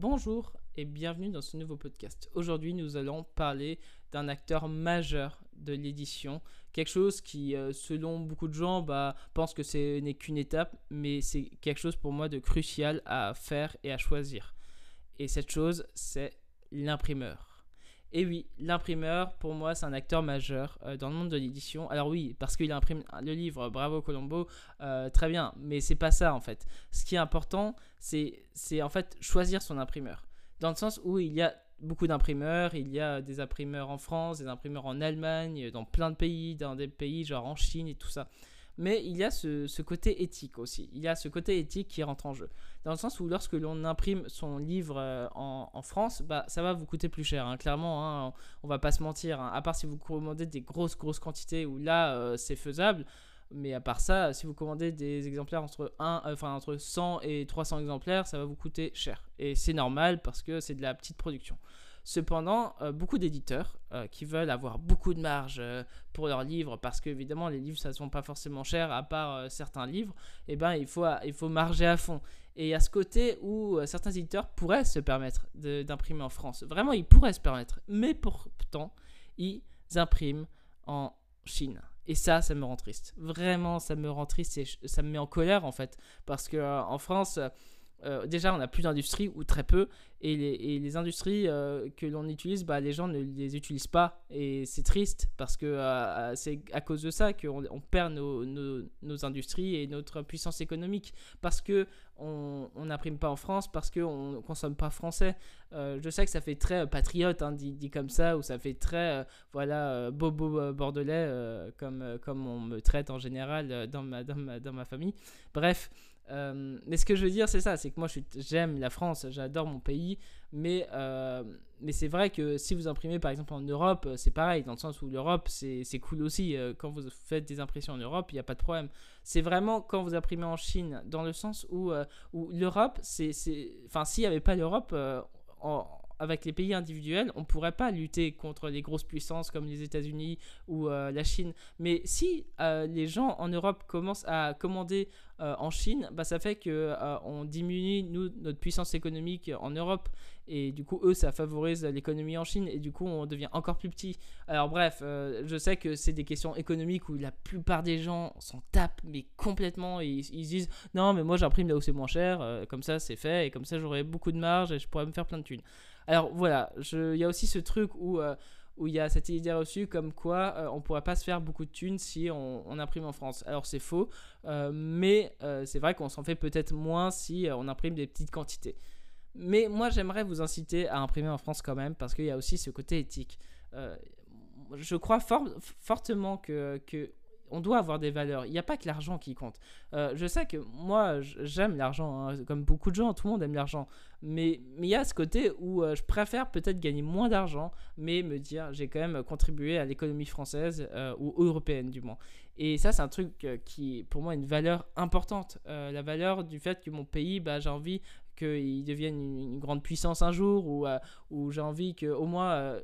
Bonjour et bienvenue dans ce nouveau podcast. Aujourd'hui, nous allons parler d'un acteur majeur de l'édition, quelque chose qui, euh, selon beaucoup de gens, bah, pense que ce n'est qu'une étape, mais c'est quelque chose pour moi de crucial à faire et à choisir. Et cette chose, c'est l'imprimeur. Et oui, l'imprimeur, pour moi, c'est un acteur majeur euh, dans le monde de l'édition. Alors oui, parce qu'il imprime le livre, bravo Colombo, euh, très bien, mais c'est pas ça en fait. Ce qui est important, c'est en fait choisir son imprimeur. Dans le sens où il y a beaucoup d'imprimeurs, il y a des imprimeurs en France, des imprimeurs en Allemagne, dans plein de pays, dans des pays genre en Chine et tout ça. Mais il y a ce, côté éthique aussi. Il y a ce côté éthique qui rentre en jeu. Dans le sens où lorsque l'on imprime son livre euh, en, France, bah, ça va vous coûter plus cher. Hein. Clairement, hein, on, va pas se mentir. Hein. À part si vous commandez des grosses, grosses quantités où là, euh, c'est faisable. Mais à part ça, si vous commandez des exemplaires entre, 1, euh, enfin, entre 100 et 300 exemplaires, ça va vous coûter cher. Et c'est normal parce que c'est de la petite production. Cependant, euh, beaucoup d'éditeurs euh, qui veulent avoir beaucoup de marge euh, pour leurs livres, parce qu'évidemment les livres ça ne sont pas forcément chers à part certains livres, eh ben, il, faut, il faut marger à fond. Et il y a ce côté où certains éditeurs pourraient se permettre d'imprimer en France. Vraiment, ils pourraient se permettre. Mais pourtant, ils impriment en Chine. Et ça, ça me rend triste. Vraiment, ça me rend triste et ça me met en colère en fait. Parce qu'en France, euh, déjà, on n'a plus d'industrie ou très peu, et les, industries euh, que l'on utilise, bah, les gens ne les utilisent pas, et c'est triste parce que euh, c'est à cause de ça qu'on on perd nos, nos, industries et notre puissance économique, parce que on n'imprime pas en France, parce qu'on ne consomme pas français. je sais que ça fait très patriote, hein, dit, comme ça, ou ça fait très voilà bobo bordelais, comme, comme on me traite en général dans ma, dans ma, dans ma famille. Bref. Euh, mais ce que je veux dire, c'est ça, c'est que moi j'aime la France, j'adore mon pays, mais, euh, mais c'est vrai que si vous imprimez par exemple en Europe, c'est pareil, dans le sens où l'Europe c'est cool aussi, euh, quand vous faites des impressions en Europe, il n'y a pas de problème. C'est vraiment quand vous imprimez en Chine, dans le sens où, où l'Europe, c'est. Enfin, s'il n'y avait pas l'Europe, avec les pays individuels, on ne pourrait pas lutter contre les grosses puissances comme les États-Unis ou la Chine. Mais si les gens en Europe commencent à commander euh, en Chine, bah, ça fait que euh, on diminue notre puissance économique en Europe et du coup eux ça favorise l'économie en Chine et du coup on devient encore plus petit. Alors bref, euh, je sais que c'est des questions économiques où la plupart des gens s'en tapent mais complètement et ils, disent non mais moi j'imprime là où c'est moins cher, comme ça c'est fait et comme ça j'aurai beaucoup de marge et je pourrais me faire plein de thunes. Alors voilà, il y a aussi ce truc où où il y a cette idée reçue comme quoi euh, on ne pourrait pas se faire beaucoup de thunes si on, imprime en France. Alors c'est faux, euh, mais euh, c'est vrai qu'on s'en fait peut-être moins si on imprime des petites quantités. Mais moi j'aimerais vous inciter à imprimer en France quand même parce qu'il y a aussi ce côté éthique. je crois fortement que, que on doit avoir des valeurs. Il n'y a pas que l'argent qui compte. Euh, je sais que moi, j'aime l'argent, hein, comme beaucoup de gens, tout le monde aime l'argent. Mais il y a ce côté où euh, je préfère peut-être gagner moins d'argent, mais me dire j'ai quand même contribué à l'économie française euh, ou européenne du moins. Et ça, c'est un truc qui, pour moi, une valeur importante. la valeur du fait que mon pays, bah, j'ai envie qu'il devienne une, grande puissance un jour, ou, ou j'ai envie qu'au moins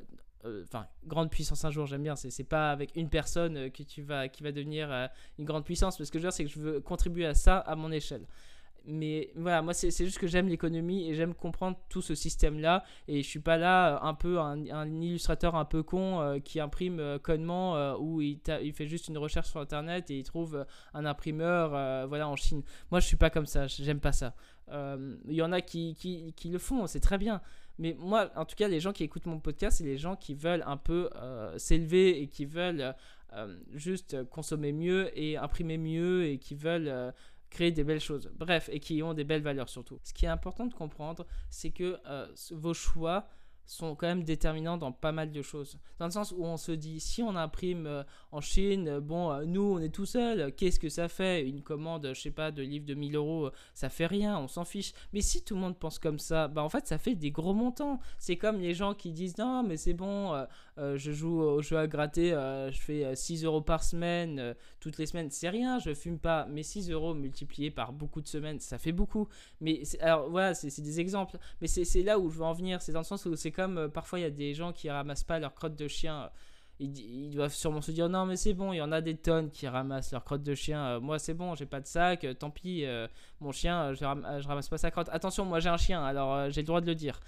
euh, enfin grande puissance un jour j'aime bien. C'est pas avec une personne euh, que tu vas qui va devenir euh, une grande puissance. Parce que je veux dire c'est que je veux contribuer à ça à mon échelle. Mais voilà moi c'est juste que j'aime l'économie et j'aime comprendre tout ce système là et je suis pas là un peu un, illustrateur un peu con qui imprime connement ou il, il, fait juste une recherche sur internet et il trouve un imprimeur voilà en Chine. Moi je suis pas comme ça. J'aime pas ça. Il y en a qui, qui le font. C'est très bien mais moi, en tout cas, les gens qui écoutent mon podcast, c'est les gens qui veulent un peu euh, s'élever et qui veulent euh, juste consommer mieux et imprimer mieux et qui veulent euh, créer des belles choses. Bref, et qui ont des belles valeurs surtout. Ce qui est important de comprendre, c'est que vos choix sont quand même déterminants dans pas mal de choses. Dans le sens où on se dit, si on imprime euh, en Chine, euh, bon, euh, nous, on est tout seul, qu'est-ce que ça fait Une commande, je sais pas, de livre de 1000 euros, ça fait rien, on s'en fiche. Mais si tout le monde pense comme ça, bah en fait, ça fait des gros montants. C'est comme les gens qui disent, non, mais c'est bon, je joue au jeu à gratter, je fais 6 euros par semaine, toutes les semaines, c'est rien, je fume pas. Mais 6 euros multipliés par beaucoup de semaines, ça fait beaucoup. Mais alors voilà, c'est des exemples. Mais c'est là où je veux en venir, c'est dans le sens où c'est comme euh, parfois il y a des gens qui ramassent pas leur crotte de chien. Ils, doivent sûrement se dire non mais c'est bon, il y en a des tonnes qui ramassent leur crotte de chien. Euh, moi c'est bon, j'ai pas de sac, euh, tant pis, euh, mon chien, je, ramasse pas sa crotte. Attention, moi j'ai un chien, alors j'ai le droit de le dire.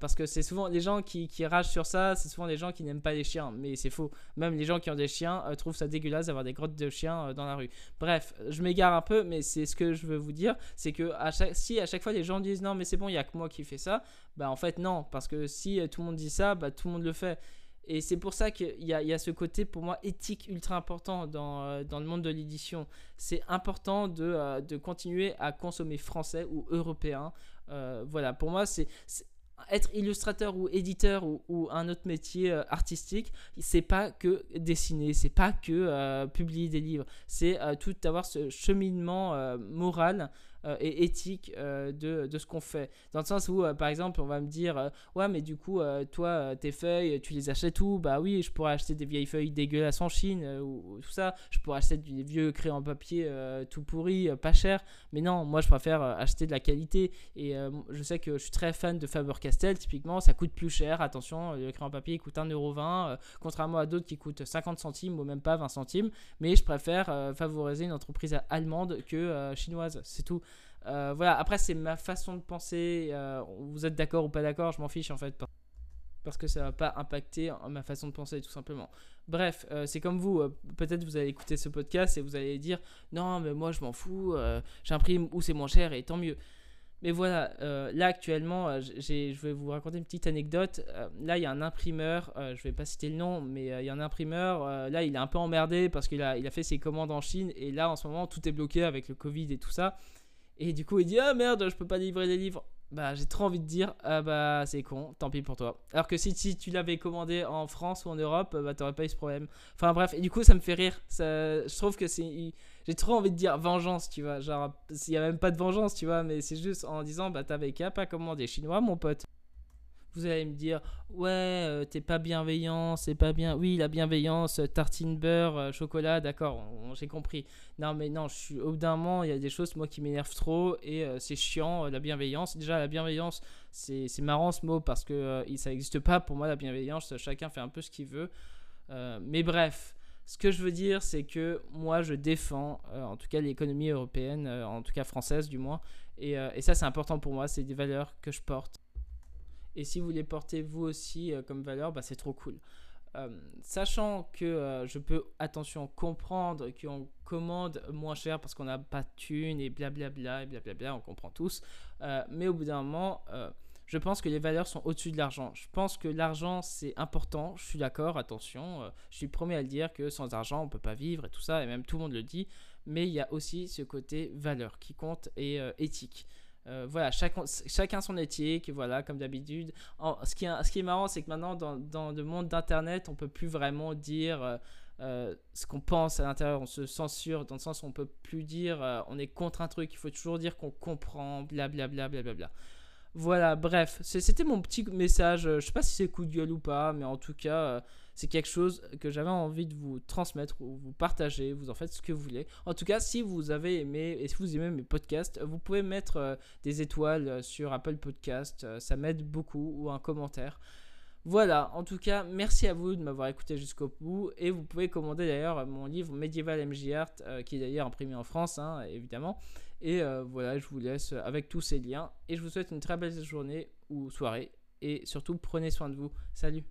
parce que c'est souvent les gens qui, qui ragent sur ça, c'est souvent les gens qui n'aiment pas les chiens. Mais c'est faux. Même les gens qui ont des chiens trouvent ça dégueulasse d'avoir des crottes de chiens dans la rue. Bref, je m'égare un peu, mais c'est ce que je veux vous dire. C'est que si à chaque fois les gens disent non mais c'est bon, il y a que moi qui fais ça, bah en fait non. Parce que si tout le monde dit ça, bah tout le monde le fait. Et c'est pour ça qu'il y, y, a ce côté, pour moi, éthique ultra important dans, euh, dans le monde de l'édition. C'est important de, euh, de, continuer à consommer français ou européen. Euh, voilà, pour moi, c'est être illustrateur ou éditeur ou, un autre métier artistique, c'est pas que dessiner, c'est pas que publier des livres, c'est tout avoir ce cheminement moral euh, et éthique euh, de, de, ce qu'on fait. Dans le sens où, euh, par exemple, on va me dire Ouais, mais du coup, toi, tes feuilles, tu les achètes où? Bah oui, je pourrais acheter des vieilles feuilles dégueulasses en Chine ou, tout ça. Je pourrais acheter des vieux crayons en papier tout pourris, pas cher. Mais non, moi, je préfère acheter de la qualité. Et je sais que je suis très fan de Faber Castell, typiquement, ça coûte plus cher. Attention, le crayon en papier coûte 1,20€, contrairement à d'autres qui coûtent 50 centimes ou même pas 20 centimes. Mais je préfère favoriser une entreprise allemande que chinoise. C'est tout. Euh, voilà, après, c'est ma façon de penser. Euh, vous êtes d'accord ou pas d'accord, je m'en fiche en fait. Parce que ça va pas impacter ma façon de penser, tout simplement. Bref, euh, c'est comme vous. Peut-être vous allez écouter ce podcast et vous allez dire Non, mais moi je m'en fous, j'imprime où c'est moins cher et tant mieux. Mais voilà, là actuellement, je vais vous raconter une petite anecdote. là, il y a un imprimeur, je vais pas citer le nom, mais il y a un imprimeur. là, il est un peu emmerdé parce qu'il a, il a fait ses commandes en Chine et là, en ce moment, tout est bloqué avec le Covid et tout ça. Et du coup, il dit Ah merde, je peux pas livrer les livres. Bah, j'ai trop envie de dire Ah bah, c'est con, tant pis pour toi. Alors que si, si tu l'avais commandé en France ou en Europe, bah, t'aurais pas eu ce problème. Enfin, bref, et du coup, ça me fait rire. Ça, je trouve que c'est. J'ai trop envie de dire vengeance, tu vois. Genre, il y a même pas de vengeance, tu vois, mais c'est juste en disant Bah, t'avais qu'à pas commander chinois, mon pote vous allez me dire ouais euh, t'es pas bienveillant c'est pas bien. Oui la bienveillance tartine beurre euh, chocolat d'accord j'ai compris. Non mais non je suis au d'un moment il y a des choses moi qui m'énervent trop et euh, c'est chiant la bienveillance. Déjà la bienveillance c'est marrant ce mot parce que ça n'existe pas. Pour moi la bienveillance chacun fait un peu ce qu'il veut. Mais bref ce que je veux dire, c'est que moi, je défends, en tout cas, l'économie européenne, en tout cas française du moins, et ça, c'est important pour moi, c'est des valeurs que je porte. Et si vous les portez vous aussi euh, comme valeur, bah, c'est trop cool. Euh, sachant que euh, je peux, attention, comprendre qu'on commande moins cher parce qu'on n'a pas de thunes et blablabla et blablabla, on comprend tous. mais au bout d'un moment, je pense que les valeurs sont au-dessus de l'argent. Je pense que l'argent, c'est important, je suis d'accord, attention, je suis premier à le dire que sans argent, on ne peut pas vivre et tout ça, et même tout le monde le dit. Mais il y a aussi ce côté valeur qui compte et éthique. Euh, voilà, chacun, chacun son éthique, voilà, comme d'habitude. Ce qui, est, ce qui est marrant, c'est que maintenant, dans, dans le monde d'Internet, on peut plus vraiment dire euh, euh, ce qu'on pense à l'intérieur. On se censure, dans le sens où on peut plus dire on est contre un truc. Il faut toujours dire qu'on comprend, blablabla, blablabla. Bla, bla, bla. Voilà, bref, c'était mon petit message. Je sais pas si c'est coup de gueule ou pas, mais en tout cas, euh, c'est quelque chose que j'avais envie de vous transmettre ou vous partager. Vous en faites ce que vous voulez. En tout cas, si vous avez aimé et si vous aimez mes podcasts, vous pouvez mettre euh, des étoiles euh, sur Apple Podcast. ça m'aide beaucoup ou un commentaire. Voilà, en tout cas, merci à vous de m'avoir écouté jusqu'au bout. Et vous pouvez commander d'ailleurs mon livre Medieval MJ Art, qui est d'ailleurs imprimé en France, hein, évidemment. Et euh, voilà, je vous laisse avec tous ces liens. Et je vous souhaite une très belle journée ou soirée. Et surtout, prenez soin de vous. Salut